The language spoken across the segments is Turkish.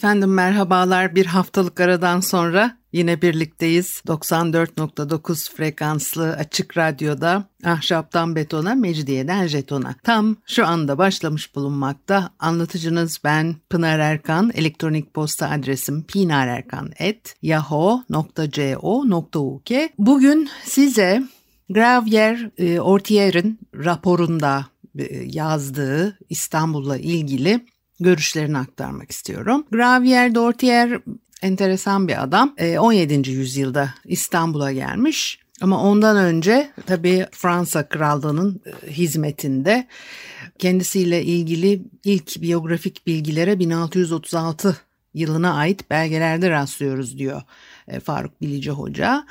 Efendim merhabalar. Bir haftalık aradan sonra yine birlikteyiz. 94.9 frekanslı açık radyoda ahşaptan betona mecidiyeden jetona. Tam şu anda başlamış bulunmakta. Anlatıcınız ben Pınar Erkan. Elektronik posta adresim pinarerkan.yahoo.co.uk bugün size Gravier e, Ortier'in raporunda e, yazdığı İstanbul'la ilgili görüşlerini aktarmak istiyorum. Gravier Dortier enteresan bir adam. 17. E, yüzyılda İstanbul'a gelmiş. Ama ondan önce tabii Fransa Krallığı'nın e, hizmetinde kendisiyle ilgili ilk biyografik bilgilere 1636 yılına ait belgelerde rastlıyoruz diyor e, Faruk Bilici Hoca.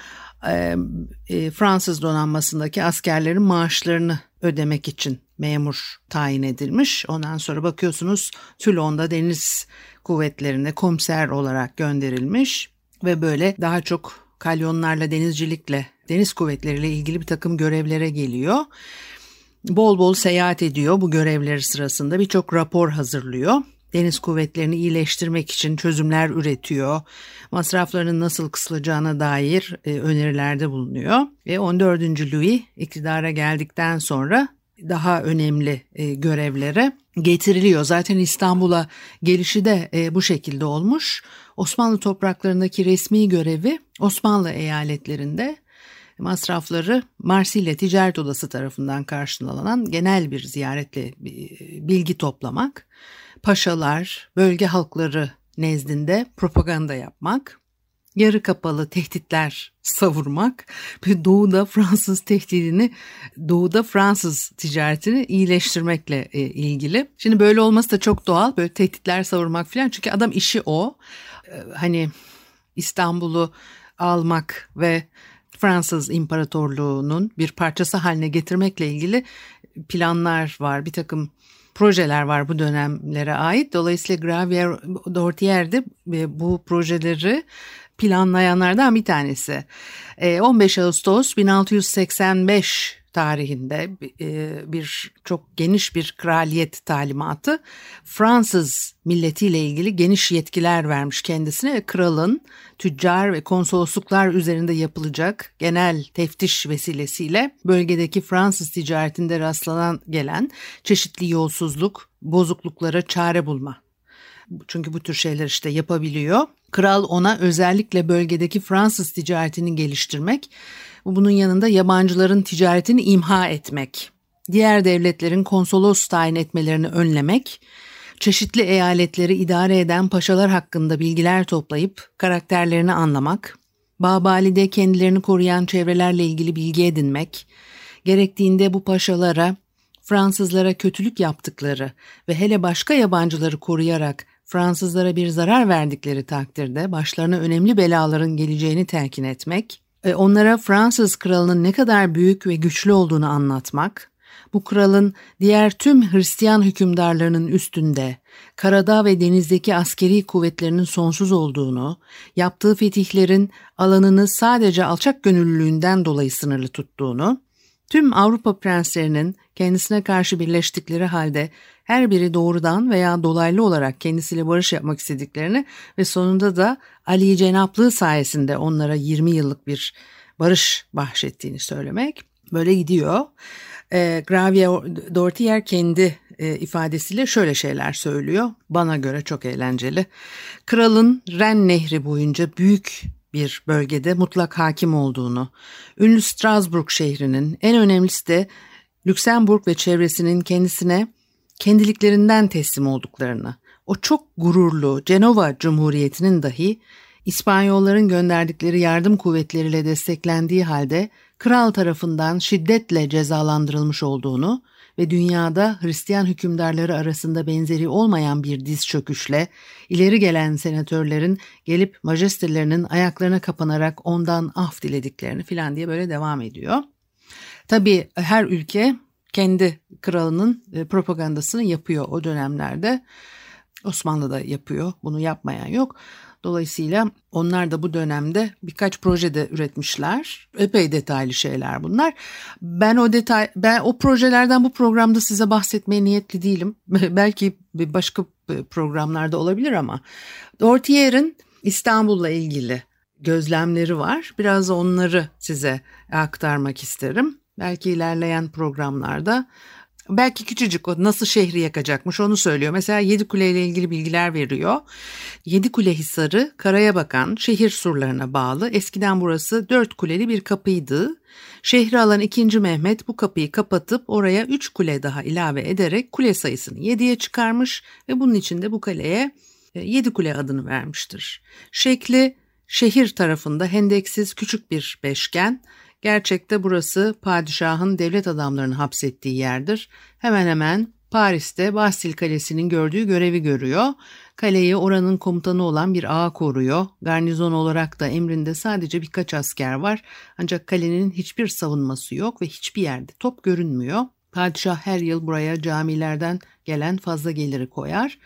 Fransız donanmasındaki askerlerin maaşlarını ödemek için memur tayin edilmiş. Ondan sonra bakıyorsunuz Toulon'da deniz kuvvetlerine komiser olarak gönderilmiş ve böyle daha çok kalyonlarla denizcilikle deniz kuvvetleriyle ilgili bir takım görevlere geliyor. Bol bol seyahat ediyor bu görevleri sırasında birçok rapor hazırlıyor. Deniz kuvvetlerini iyileştirmek için çözümler üretiyor. Masraflarının nasıl kısılacağına dair e, önerilerde bulunuyor. Ve 14. Louis iktidara geldikten sonra daha önemli e, görevlere getiriliyor. Zaten İstanbul'a gelişi de e, bu şekilde olmuş. Osmanlı topraklarındaki resmi görevi Osmanlı eyaletlerinde masrafları Marsilya Ticaret Odası tarafından karşılanan genel bir ziyaretle e, bilgi toplamak, paşalar, bölge halkları nezdinde propaganda yapmak, yarı kapalı tehditler savurmak ve doğuda Fransız tehdidini, doğuda Fransız ticaretini iyileştirmekle e, ilgili. Şimdi böyle olması da çok doğal. Böyle tehditler savurmak falan. Çünkü adam işi o. E, hani İstanbul'u almak ve Fransız İmparatorluğu'nun bir parçası haline getirmekle ilgili planlar var. Bir takım projeler var bu dönemlere ait. Dolayısıyla Gravier Dortier de bu projeleri planlayanlardan bir tanesi. 15 ee, Ağustos 1685 tarihinde e, bir çok geniş bir kraliyet talimatı Fransız milletiyle ilgili geniş yetkiler vermiş kendisine ve kralın tüccar ve konsolosluklar üzerinde yapılacak genel teftiş vesilesiyle bölgedeki Fransız ticaretinde rastlanan gelen çeşitli yolsuzluk, bozukluklara çare bulma çünkü bu tür şeyler işte yapabiliyor. Kral ona özellikle bölgedeki Fransız ticaretini geliştirmek, bunun yanında yabancıların ticaretini imha etmek, diğer devletlerin konsolos tayin etmelerini önlemek, çeşitli eyaletleri idare eden paşalar hakkında bilgiler toplayıp karakterlerini anlamak, Babali'de kendilerini koruyan çevrelerle ilgili bilgi edinmek, gerektiğinde bu paşalara Fransızlara kötülük yaptıkları ve hele başka yabancıları koruyarak Fransızlara bir zarar verdikleri takdirde başlarına önemli belaların geleceğini telkin etmek, onlara Fransız kralının ne kadar büyük ve güçlü olduğunu anlatmak, bu kralın diğer tüm Hristiyan hükümdarlarının üstünde, karada ve denizdeki askeri kuvvetlerinin sonsuz olduğunu, yaptığı fetihlerin alanını sadece alçak gönüllülüğünden dolayı sınırlı tuttuğunu, tüm Avrupa prenslerinin kendisine karşı birleştikleri halde her biri doğrudan veya dolaylı olarak kendisiyle barış yapmak istediklerini ve sonunda da Ali Cenaplığı sayesinde onlara 20 yıllık bir barış bahşettiğini söylemek. Böyle gidiyor. E, Gravier Dortier kendi e, ifadesiyle şöyle şeyler söylüyor. Bana göre çok eğlenceli. Kralın Ren Nehri boyunca büyük bir bölgede mutlak hakim olduğunu, ünlü Strasbourg şehrinin en önemlisi de Lüksemburg ve çevresinin kendisine kendiliklerinden teslim olduklarını, o çok gururlu Cenova Cumhuriyeti'nin dahi İspanyolların gönderdikleri yardım kuvvetleriyle desteklendiği halde kral tarafından şiddetle cezalandırılmış olduğunu ve dünyada Hristiyan hükümdarları arasında benzeri olmayan bir diz çöküşle ileri gelen senatörlerin gelip majestelerinin ayaklarına kapanarak ondan af dilediklerini filan diye böyle devam ediyor. Tabii her ülke kendi kralının e, propagandasını yapıyor o dönemlerde. Osmanlı da yapıyor. Bunu yapmayan yok. Dolayısıyla onlar da bu dönemde birkaç projede üretmişler. Epey detaylı şeyler bunlar. Ben o detay ben o projelerden bu programda size bahsetmeye niyetli değilim. Belki başka programlarda olabilir ama Dortier'in İstanbul'la ilgili gözlemleri var. Biraz onları size aktarmak isterim. Belki ilerleyen programlarda belki küçücük o nasıl şehri yakacakmış onu söylüyor. Mesela Yedikule ile ilgili bilgiler veriyor. Yedikule Hisarı karaya bakan şehir surlarına bağlı. Eskiden burası dört kuleli bir kapıydı. Şehri alan 2. Mehmet bu kapıyı kapatıp oraya 3 kule daha ilave ederek kule sayısını 7'ye çıkarmış ve bunun için de bu kaleye 7 kule adını vermiştir. Şekli şehir tarafında hendeksiz küçük bir beşgen, Gerçekte burası padişahın devlet adamlarını hapsettiği yerdir. Hemen hemen Paris'te Bastil Kalesi'nin gördüğü görevi görüyor. Kaleyi oranın komutanı olan bir ağa koruyor. Garnizon olarak da emrinde sadece birkaç asker var. Ancak kalenin hiçbir savunması yok ve hiçbir yerde top görünmüyor. Padişah her yıl buraya camilerden gelen fazla geliri koyar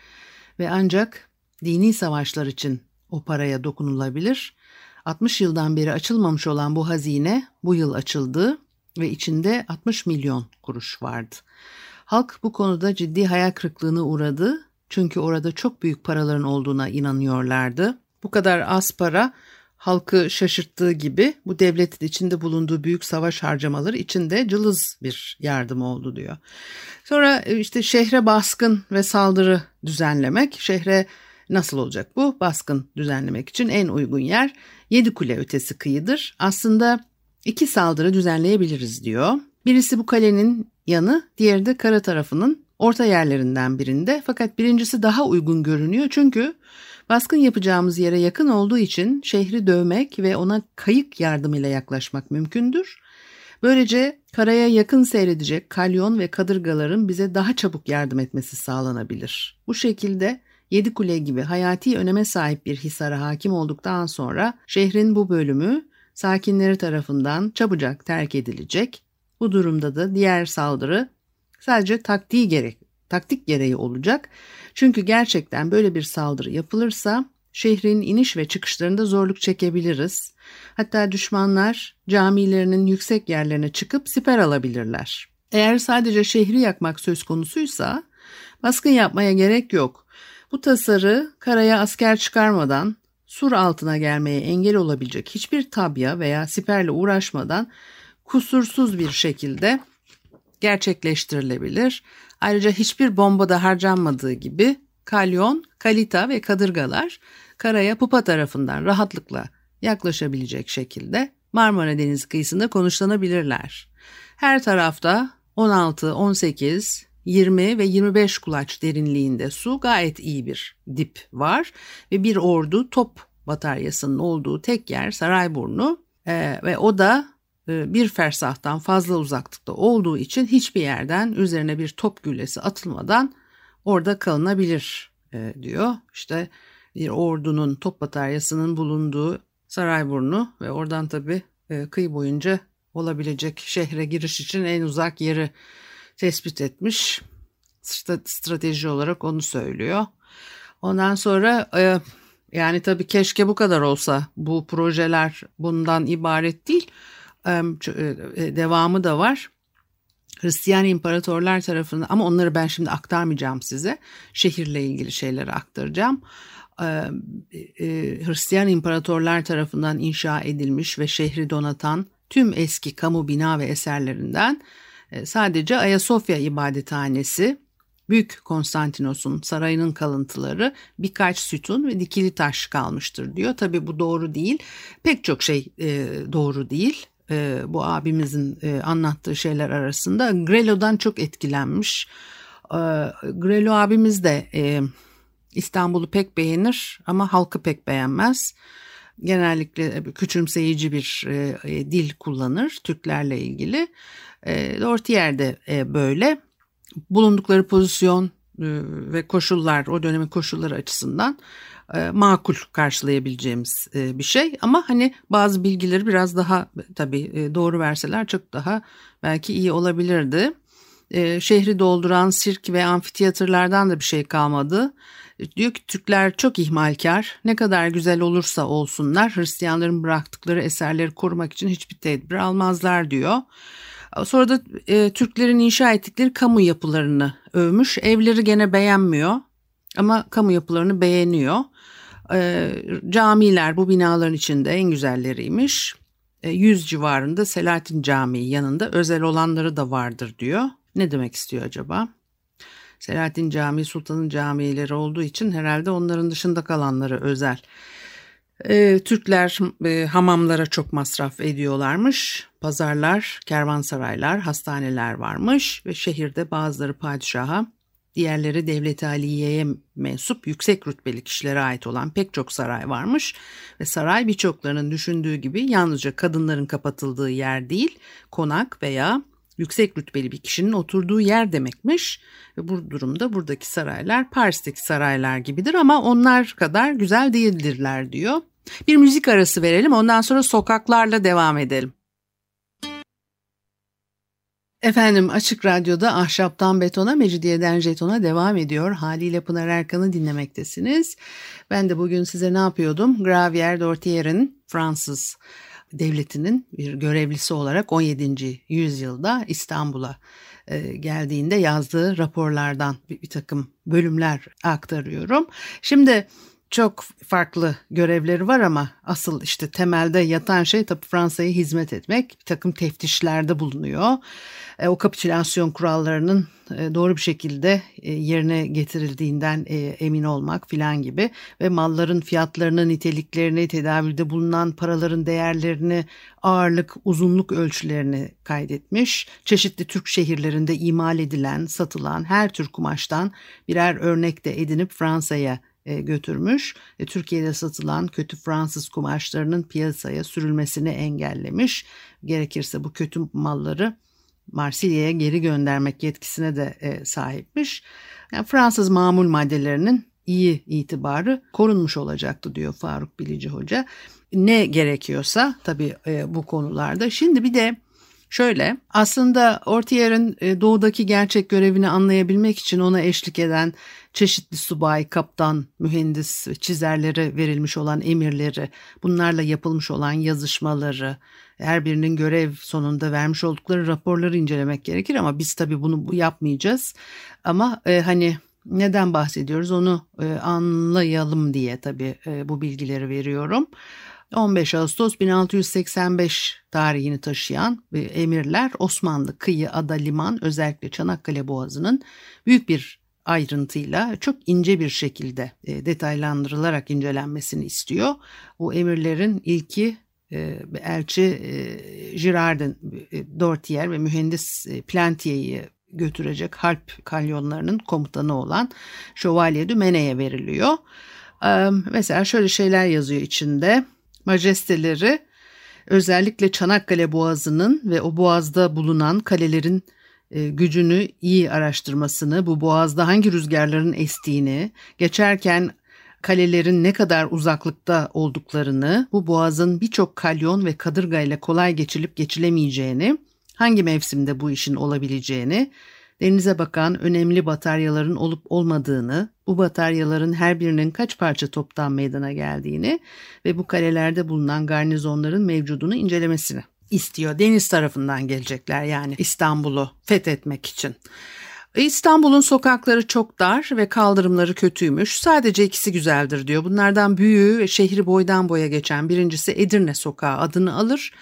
ve ancak dini savaşlar için o paraya dokunulabilir. 60 yıldan beri açılmamış olan bu hazine bu yıl açıldı ve içinde 60 milyon kuruş vardı. Halk bu konuda ciddi hayal kırıklığına uğradı çünkü orada çok büyük paraların olduğuna inanıyorlardı. Bu kadar az para halkı şaşırttığı gibi bu devletin içinde bulunduğu büyük savaş harcamaları içinde cılız bir yardım oldu diyor. Sonra e, işte şehre baskın ve saldırı düzenlemek, şehre Nasıl olacak bu? Baskın düzenlemek için en uygun yer Yedi Kule ötesi kıyıdır. Aslında iki saldırı düzenleyebiliriz diyor. Birisi bu kalenin yanı, diğeri de kara tarafının orta yerlerinden birinde. Fakat birincisi daha uygun görünüyor çünkü baskın yapacağımız yere yakın olduğu için şehri dövmek ve ona kayık yardımıyla yaklaşmak mümkündür. Böylece karaya yakın seyredecek kalyon ve kadırgaların bize daha çabuk yardım etmesi sağlanabilir. Bu şekilde Yedi Kule gibi hayati öneme sahip bir hisara hakim olduktan sonra şehrin bu bölümü sakinleri tarafından çabucak terk edilecek. Bu durumda da diğer saldırı sadece taktiği gerek, taktik gereği olacak. Çünkü gerçekten böyle bir saldırı yapılırsa şehrin iniş ve çıkışlarında zorluk çekebiliriz. Hatta düşmanlar camilerinin yüksek yerlerine çıkıp siper alabilirler. Eğer sadece şehri yakmak söz konusuysa baskın yapmaya gerek yok. Bu tasarı karaya asker çıkarmadan sur altına gelmeye engel olabilecek hiçbir tabya veya siperle uğraşmadan kusursuz bir şekilde gerçekleştirilebilir. Ayrıca hiçbir bomba da harcanmadığı gibi kalyon, kalita ve kadırgalar karaya pupa tarafından rahatlıkla yaklaşabilecek şekilde Marmara Denizi kıyısında konuşlanabilirler. Her tarafta 16, 18, 20 ve 25 kulaç derinliğinde su gayet iyi bir dip var ve bir ordu top bataryasının olduğu tek yer Sarayburnu ee, ve o da e, bir fersahtan fazla uzaklıkta olduğu için hiçbir yerden üzerine bir top güllesi atılmadan orada kalınabilir e, diyor. İşte bir ordunun top bataryasının bulunduğu Sarayburnu ve oradan tabii e, kıyı boyunca olabilecek şehre giriş için en uzak yeri tespit etmiş. Strateji olarak onu söylüyor. Ondan sonra e, yani tabii keşke bu kadar olsa bu projeler bundan ibaret değil. E, e, devamı da var. Hristiyan imparatorlar tarafından ama onları ben şimdi aktarmayacağım size. Şehirle ilgili şeyleri aktaracağım. Hristiyan imparatorlar tarafından inşa edilmiş ve şehri donatan tüm eski kamu bina ve eserlerinden sadece Ayasofya ibadethanesi, Büyük Konstantinos'un sarayının kalıntıları, birkaç sütun ve dikili taş kalmıştır diyor. Tabi bu doğru değil. Pek çok şey e, doğru değil. E, bu abimizin e, anlattığı şeyler arasında Grelo'dan çok etkilenmiş. E, Grelo abimiz de e, İstanbul'u pek beğenir ama halkı pek beğenmez genellikle küçümseyici bir e, dil kullanır Türklerle ilgili. E, Dortier de e, böyle. bulundukları pozisyon e, ve koşullar o dönemin koşulları açısından e, makul karşılayabileceğimiz e, bir şey ama hani bazı bilgileri biraz daha tabii doğru verseler çok daha belki iyi olabilirdi. Şehri dolduran sirk ve amfiteyatrlardan da bir şey kalmadı. Diyor ki Türkler çok ihmalkar. Ne kadar güzel olursa olsunlar Hristiyanların bıraktıkları eserleri korumak için hiçbir tedbir almazlar diyor. Sonra da e, Türklerin inşa ettikleri kamu yapılarını övmüş. Evleri gene beğenmiyor ama kamu yapılarını beğeniyor. E, camiler bu binaların içinde en güzelleriymiş. E, 100 civarında Selahattin Camii yanında özel olanları da vardır diyor. Ne demek istiyor acaba? Selahattin Camii Sultan'ın camileri olduğu için herhalde onların dışında kalanları özel. E, Türkler e, hamamlara çok masraf ediyorlarmış. Pazarlar, kervansaraylar, hastaneler varmış ve şehirde bazıları padişaha, diğerleri devlet aliyeye mensup yüksek rütbeli kişilere ait olan pek çok saray varmış ve saray birçoklarının düşündüğü gibi yalnızca kadınların kapatıldığı yer değil, konak veya yüksek rütbeli bir kişinin oturduğu yer demekmiş. Ve bu durumda buradaki saraylar Paris'teki saraylar gibidir ama onlar kadar güzel değildirler diyor. Bir müzik arası verelim ondan sonra sokaklarla devam edelim. Efendim Açık Radyo'da Ahşaptan Betona, Mecidiyeden Jeton'a devam ediyor. Haliyle Pınar Erkan'ı dinlemektesiniz. Ben de bugün size ne yapıyordum? Gravier d'Ortier'in Fransız devletinin bir görevlisi olarak 17. yüzyılda İstanbul'a e, geldiğinde yazdığı raporlardan bir, bir takım bölümler aktarıyorum. Şimdi çok farklı görevleri var ama asıl işte temelde yatan şey tabii Fransa'ya hizmet etmek. Bir takım teftişlerde bulunuyor. E, o kapitülasyon kurallarının e, doğru bir şekilde e, yerine getirildiğinden e, emin olmak filan gibi ve malların fiyatlarını, niteliklerini, tedavülde bulunan paraların değerlerini, ağırlık, uzunluk ölçülerini kaydetmiş. Çeşitli Türk şehirlerinde imal edilen, satılan her tür kumaştan birer örnek de edinip Fransa'ya e, götürmüş. E, Türkiye'de satılan kötü Fransız kumaşlarının piyasaya sürülmesini engellemiş. Gerekirse bu kötü malları Marsilya'ya geri göndermek yetkisine de e, sahipmiş. Yani Fransız mamul maddelerinin iyi itibarı korunmuş olacaktı diyor Faruk Bilici Hoca. Ne gerekiyorsa tabii bu konularda. Şimdi bir de Şöyle aslında Ortier'in doğudaki gerçek görevini anlayabilmek için ona eşlik eden çeşitli subay, kaptan, mühendis, çizerlere verilmiş olan emirleri, bunlarla yapılmış olan yazışmaları, her birinin görev sonunda vermiş oldukları raporları incelemek gerekir ama biz tabii bunu yapmayacağız. Ama e, hani neden bahsediyoruz onu e, anlayalım diye tabii e, bu bilgileri veriyorum. 15 Ağustos 1685 tarihini taşıyan emirler Osmanlı kıyı, ada, liman özellikle Çanakkale Boğazı'nın büyük bir ayrıntıyla çok ince bir şekilde e, detaylandırılarak incelenmesini istiyor. O emirlerin ilki e, elçi e, Girardin Dortier ve mühendis Plantier'i götürecek harp kalyonlarının komutanı olan Şövalye de Mene'ye veriliyor. Mesela şöyle şeyler yazıyor içinde. Majesteleri özellikle Çanakkale Boğazı'nın ve o boğazda bulunan kalelerin e, gücünü iyi araştırmasını, bu boğazda hangi rüzgarların estiğini, geçerken kalelerin ne kadar uzaklıkta olduklarını, bu boğazın birçok kalyon ve kadırga ile kolay geçilip geçilemeyeceğini, hangi mevsimde bu işin olabileceğini, denize bakan önemli bataryaların olup olmadığını, bu bataryaların her birinin kaç parça toptan meydana geldiğini ve bu kalelerde bulunan garnizonların mevcudunu incelemesini istiyor. Deniz tarafından gelecekler yani İstanbul'u fethetmek için. İstanbul'un sokakları çok dar ve kaldırımları kötüymüş. Sadece ikisi güzeldir diyor. Bunlardan büyüğü ve şehri boydan boya geçen birincisi Edirne Sokağı adını alır.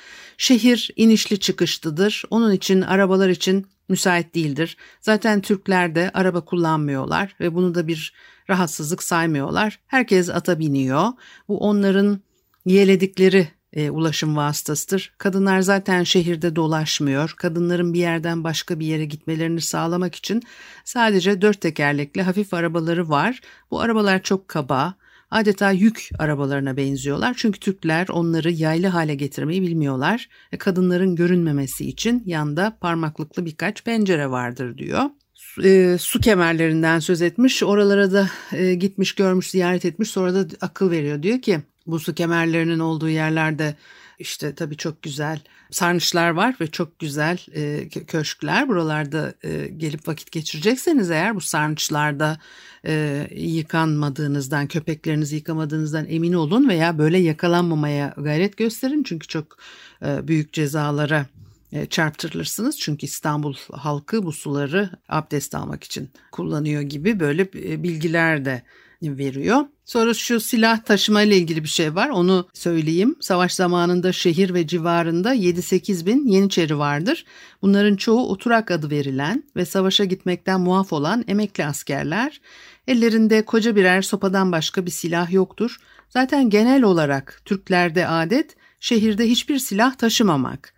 Şehir inişli çıkışlıdır. Onun için arabalar için müsait değildir. Zaten Türkler de araba kullanmıyorlar ve bunu da bir rahatsızlık saymıyorlar. Herkes ata biniyor. Bu onların yeledikleri e, ulaşım vasıtasıdır. Kadınlar zaten şehirde dolaşmıyor. Kadınların bir yerden başka bir yere gitmelerini sağlamak için sadece dört tekerlekli hafif arabaları var. Bu arabalar çok kaba, adeta yük arabalarına benziyorlar. Çünkü Türkler onları yaylı hale getirmeyi bilmiyorlar. E, kadınların görünmemesi için yanda parmaklıklı birkaç pencere vardır diyor. e, su kemerlerinden söz etmiş. Oralara da e, gitmiş, görmüş, ziyaret etmiş. Sonra da akıl veriyor. Diyor ki bu su kemerlerinin olduğu yerlerde işte tabii çok güzel sarnıçlar var ve çok güzel e, köşkler. Buralarda e, gelip vakit geçirecekseniz eğer bu sarnıçlarda e, yıkanmadığınızdan, köpeklerinizi yıkamadığınızdan emin olun veya böyle yakalanmamaya gayret gösterin. Çünkü çok e, büyük cezalara e, çarptırılırsınız. Çünkü İstanbul halkı bu suları abdest almak için kullanıyor gibi böyle e, bilgiler de veriyor. Sonra şu silah taşıma ile ilgili bir şey var onu söyleyeyim. Savaş zamanında şehir ve civarında 7-8 bin Yeniçeri vardır. Bunların çoğu oturak adı verilen ve savaşa gitmekten muaf olan emekli askerler. Ellerinde koca birer sopadan başka bir silah yoktur. Zaten genel olarak Türklerde adet şehirde hiçbir silah taşımamak.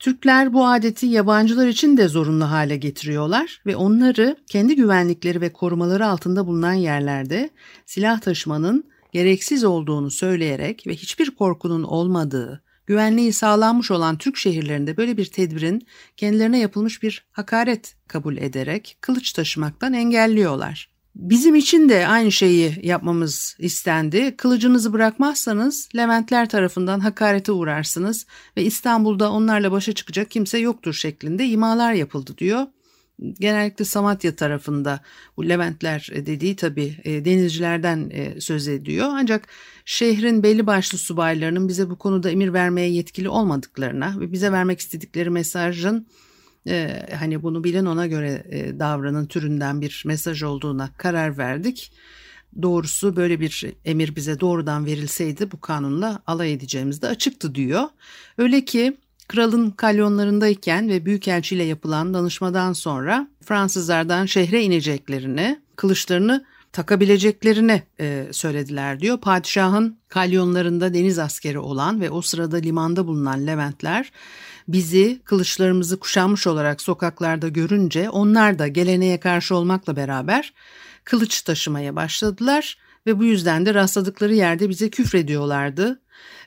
Türkler bu adeti yabancılar için de zorunlu hale getiriyorlar ve onları kendi güvenlikleri ve korumaları altında bulunan yerlerde silah taşımanın gereksiz olduğunu söyleyerek ve hiçbir korkunun olmadığı, güvenliği sağlanmış olan Türk şehirlerinde böyle bir tedbirin kendilerine yapılmış bir hakaret kabul ederek kılıç taşımaktan engelliyorlar. Bizim için de aynı şeyi yapmamız istendi. Kılıcınızı bırakmazsanız Leventler tarafından hakarete uğrarsınız ve İstanbul'da onlarla başa çıkacak kimse yoktur şeklinde imalar yapıldı diyor. Genellikle Samatya tarafında bu Leventler dediği tabii e, denizcilerden e, söz ediyor. Ancak şehrin belli başlı subaylarının bize bu konuda emir vermeye yetkili olmadıklarına ve bize vermek istedikleri mesajın e, hani bunu bilin ona göre e, davranın türünden bir mesaj olduğuna karar verdik. Doğrusu böyle bir emir bize doğrudan verilseydi bu kanunla alay edeceğimiz de açıktı diyor. Öyle ki kralın kalyonlarındayken ve büyükelçiyle yapılan danışmadan sonra Fransızlardan şehre ineceklerini, kılıçlarını takabileceklerini e, söylediler diyor. Padişahın kalyonlarında deniz askeri olan ve o sırada limanda bulunan Leventler bizi kılıçlarımızı kuşanmış olarak sokaklarda görünce onlar da geleneğe karşı olmakla beraber kılıç taşımaya başladılar ve bu yüzden de rastladıkları yerde bize küfrediyorlardı.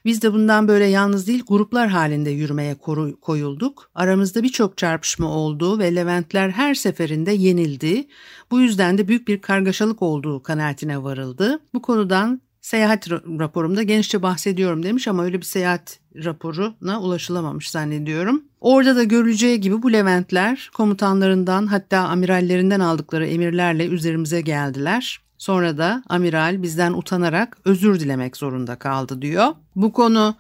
Biz de bundan böyle yalnız değil gruplar halinde yürümeye koyulduk. Aramızda birçok çarpışma oldu ve Leventler her seferinde yenildi. Bu yüzden de büyük bir kargaşalık olduğu kanaatine varıldı. Bu konudan seyahat raporumda genişçe bahsediyorum demiş ama öyle bir seyahat raporuna ulaşılamamış zannediyorum. Orada da görüleceği gibi bu Leventler komutanlarından hatta amirallerinden aldıkları emirlerle üzerimize geldiler. Sonra da amiral bizden utanarak özür dilemek zorunda kaldı diyor. Bu konu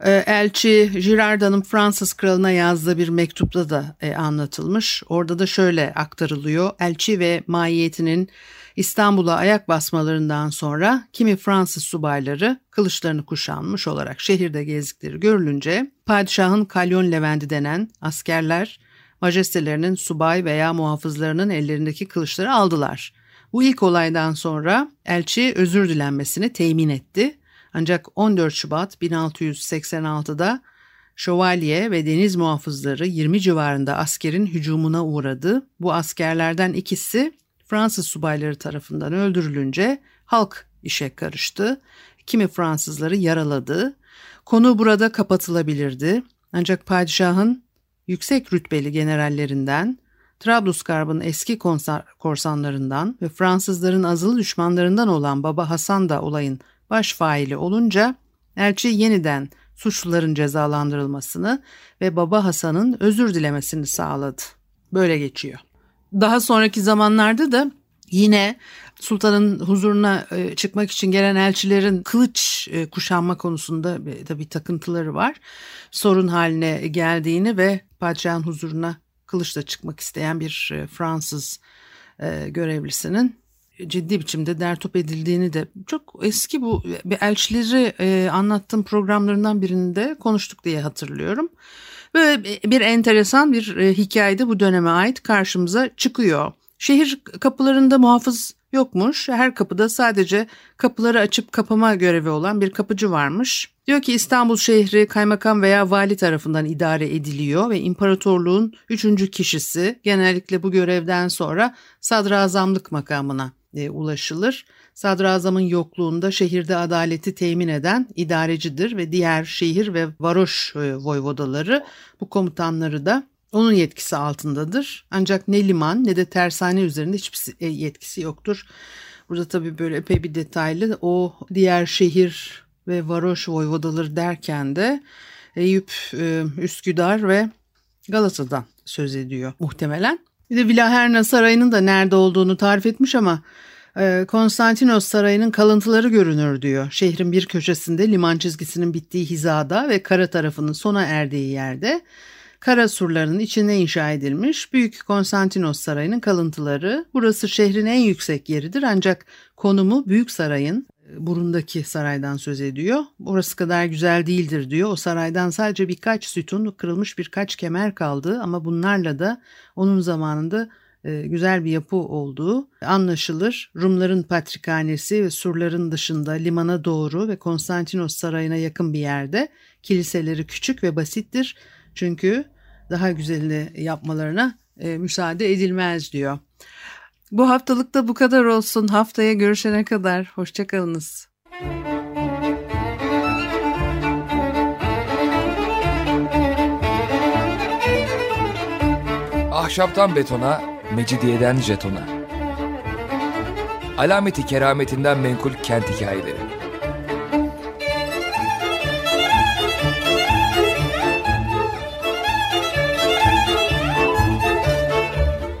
e, elçi Girarda'nın Fransız kralına yazdığı bir mektupta da e, anlatılmış. Orada da şöyle aktarılıyor. Elçi ve mahiyetinin İstanbul'a ayak basmalarından sonra kimi Fransız subayları kılıçlarını kuşanmış olarak şehirde gezdikleri görülünce padişahın kalyon levendi denen askerler majestelerinin subay veya muhafızlarının ellerindeki kılıçları aldılar. Bu ilk olaydan sonra elçi özür dilenmesini temin etti. Ancak 14 Şubat 1686'da şövalye ve deniz muhafızları 20 civarında askerin hücumuna uğradı. Bu askerlerden ikisi Fransız subayları tarafından öldürülünce halk işe karıştı. Kimi Fransızları yaraladı. Konu burada kapatılabilirdi. Ancak padişahın yüksek rütbeli generallerinden, Trablusgarb'ın eski korsanlarından ve Fransızların azılı düşmanlarından olan Baba Hasan da olayın baş faili olunca elçi yeniden suçluların cezalandırılmasını ve Baba Hasan'ın özür dilemesini sağladı. Böyle geçiyor. Daha sonraki zamanlarda da yine sultanın huzuruna e, çıkmak için gelen elçilerin kılıç e, kuşanma konusunda tabii takıntıları var. Sorun haline geldiğini ve padişahın huzuruna kılıçla çıkmak isteyen bir e, Fransız görevlisinin ciddi biçimde dertop edildiğini de çok eski bu elçileri anlattığım programlarından birinde konuştuk diye hatırlıyorum. Böyle bir enteresan bir e, hikayede bu döneme ait karşımıza çıkıyor. Şehir kapılarında muhafız yokmuş. Her kapıda sadece kapıları açıp kapama görevi olan bir kapıcı varmış. Diyor ki İstanbul şehri kaymakam veya vali tarafından idare ediliyor ve imparatorluğun üçüncü kişisi genellikle bu görevden sonra sadrazamlık makamına e, ulaşılır. Sadrazamın yokluğunda şehirde adaleti temin eden idarecidir ve diğer şehir ve varoş e, voyvodaları bu komutanları da onun yetkisi altındadır. Ancak ne liman ne de tersane üzerinde hiçbir e, yetkisi yoktur. Burada tabii böyle epey bir detaylı o diğer şehir ve varoş voyvodaları derken de Eyüp, e, Üsküdar ve Galata'dan söz ediyor muhtemelen. Bir de Villaherna Sarayı'nın da nerede olduğunu tarif etmiş ama e, Konstantinos Sarayı'nın kalıntıları görünür diyor. Şehrin bir köşesinde liman çizgisinin bittiği hizada ve kara tarafının sona erdiği yerde kara surlarının içine inşa edilmiş Büyük Konstantinos Sarayı'nın kalıntıları. Burası şehrin en yüksek yeridir ancak konumu Büyük Saray'ın e, burundaki saraydan söz ediyor. Orası kadar güzel değildir diyor. O saraydan sadece birkaç sütun, kırılmış birkaç kemer kaldı ama bunlarla da onun zamanında e, güzel bir yapı olduğu anlaşılır. Rumların patrikhanesi ve surların dışında limana doğru ve Konstantinos Sarayı'na yakın bir yerde kiliseleri küçük ve basittir. Çünkü daha güzelini yapmalarına e, müsaade edilmez diyor. Bu haftalıkta bu kadar olsun. Haftaya görüşene kadar hoşçakalınız. Ahşaptan betona, mecidiyeden jetona. Alameti kerametinden menkul kent hikayeleri.